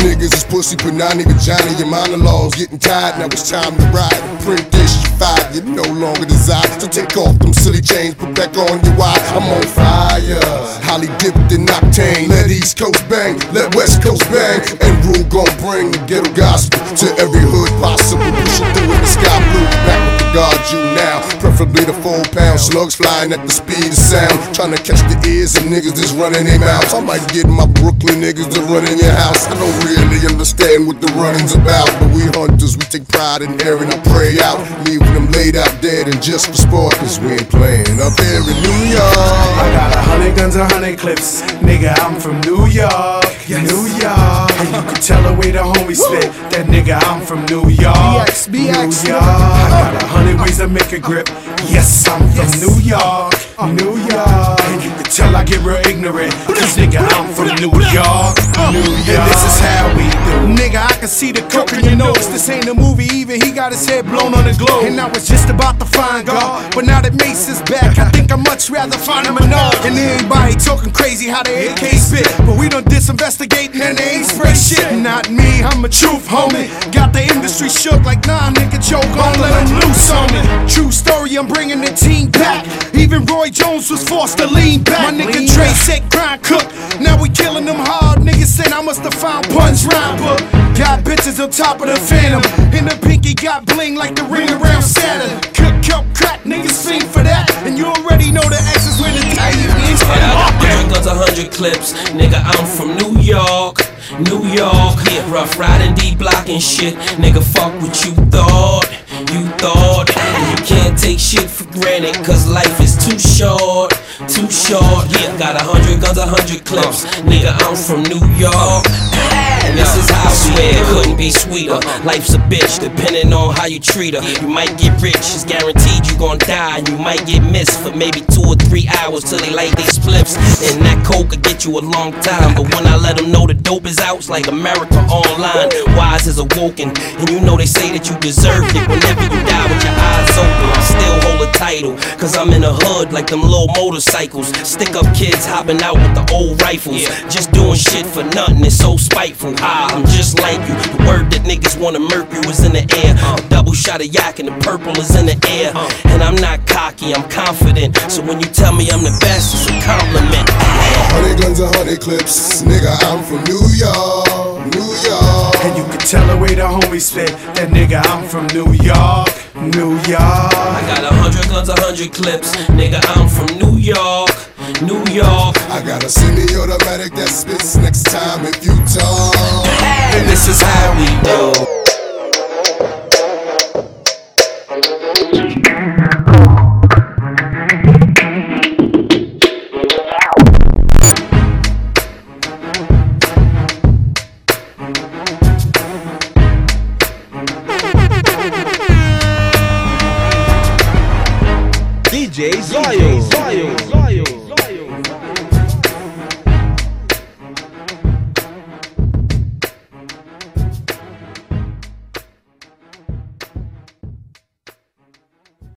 niggas is pussy, but not even Johnny. Your monologues getting tired. Now it's time to ride. Print this five, you no longer desire. So take off them silly chains, put back on your wire. I'm on fire, highly dipped in octane. Let East Coast bang, let West Coast bang, and Rule gon' bring the ghetto gospel to every hood possible. Pushing through in the sky blue, back with the guard you now. Preferably the four pound slugs flying at the speed of sound. Trying to catch the ears of niggas that's running their mouths. I might get my Brooklyn niggas to run in your house. I don't really understand what the running's about, but we hunters, we take pride in airing our prey out, leaving them laid out dead and just for sport, cause we ain't playing up here in New York. I got a hundred guns, a hundred clips. Nigga, I'm from New York, tell the way the homie spit. That nigga, I'm from New York, BX, BX, New York. I got a hundred ways to make a grip. Yes, I'm from New York, uh. New York. And you can tell I get real ignorant. Cause nigga, I'm from New York, New York. And this is how we do. Nigga, I can see the coke in your nose. This ain't a movie, even he got his head blown on the globe. And I was just about to find God, but now that Mase is back, I think I'd much rather find him another. And everybody talking crazy how they AK spit, but we done disinvestigating and they ain't spray shit. Not me, I'm a truth homie. Got the industry shook like nah, nigga, joke on, let him loose on me. True story, I'm bringing the team back. Even Roy Jones was forced to lean back. My nigga Trey said grind cook. Now we killing them hard. Niggas said I must have found punch rhyme book. Got bitches on top of the phantom. And the pinky got bling like the ring around Saturn. Cook up crack, niggas fiend for that. And you already know the X is where the for the Yeah, hundred guns, hundred clips. Nigga, I'm from New York, New York. Yeah, rough riding, D block and shit. Nigga, fuck what you thought. You thought can't take shit for granted, cause life is too short, too short. Yeah, got a hundred guns, a hundred clips. Nigga, I'm from New York. And this is how I swear it couldn't be sweeter. Life's a bitch, depending on how you treat her. You might get rich, it's guaranteed you gon' die. You might get missed for maybe two or three hours till they light these spliffs. And that coke could get you a long time. But when I let them know the dope is out, it's like America online. Wise is awoken. And you know they say that you deserved it whenever you die with your eyes open. Cause I'm in the hood like them little motorcycles. Stick up kids hopping out with the old rifles. Just doing shit for nothing, it's so spiteful. Ah, I'm just like you. The word that niggas wanna murk you is in the air. A double shot of yak and the purple is in the air. And I'm not cocky, I'm confident. So when you tell me I'm the best, it's a compliment. Hundred guns, a hundred clips. Nigga, I'm from New York, New York. And you can tell the way the homies spit. That nigga, I'm from New York, New York. I got a hundred guns, a hundred clips. Nigga, I'm from New York, New York. I got a semi-automatic that spits next time if you talk. And this is how we do.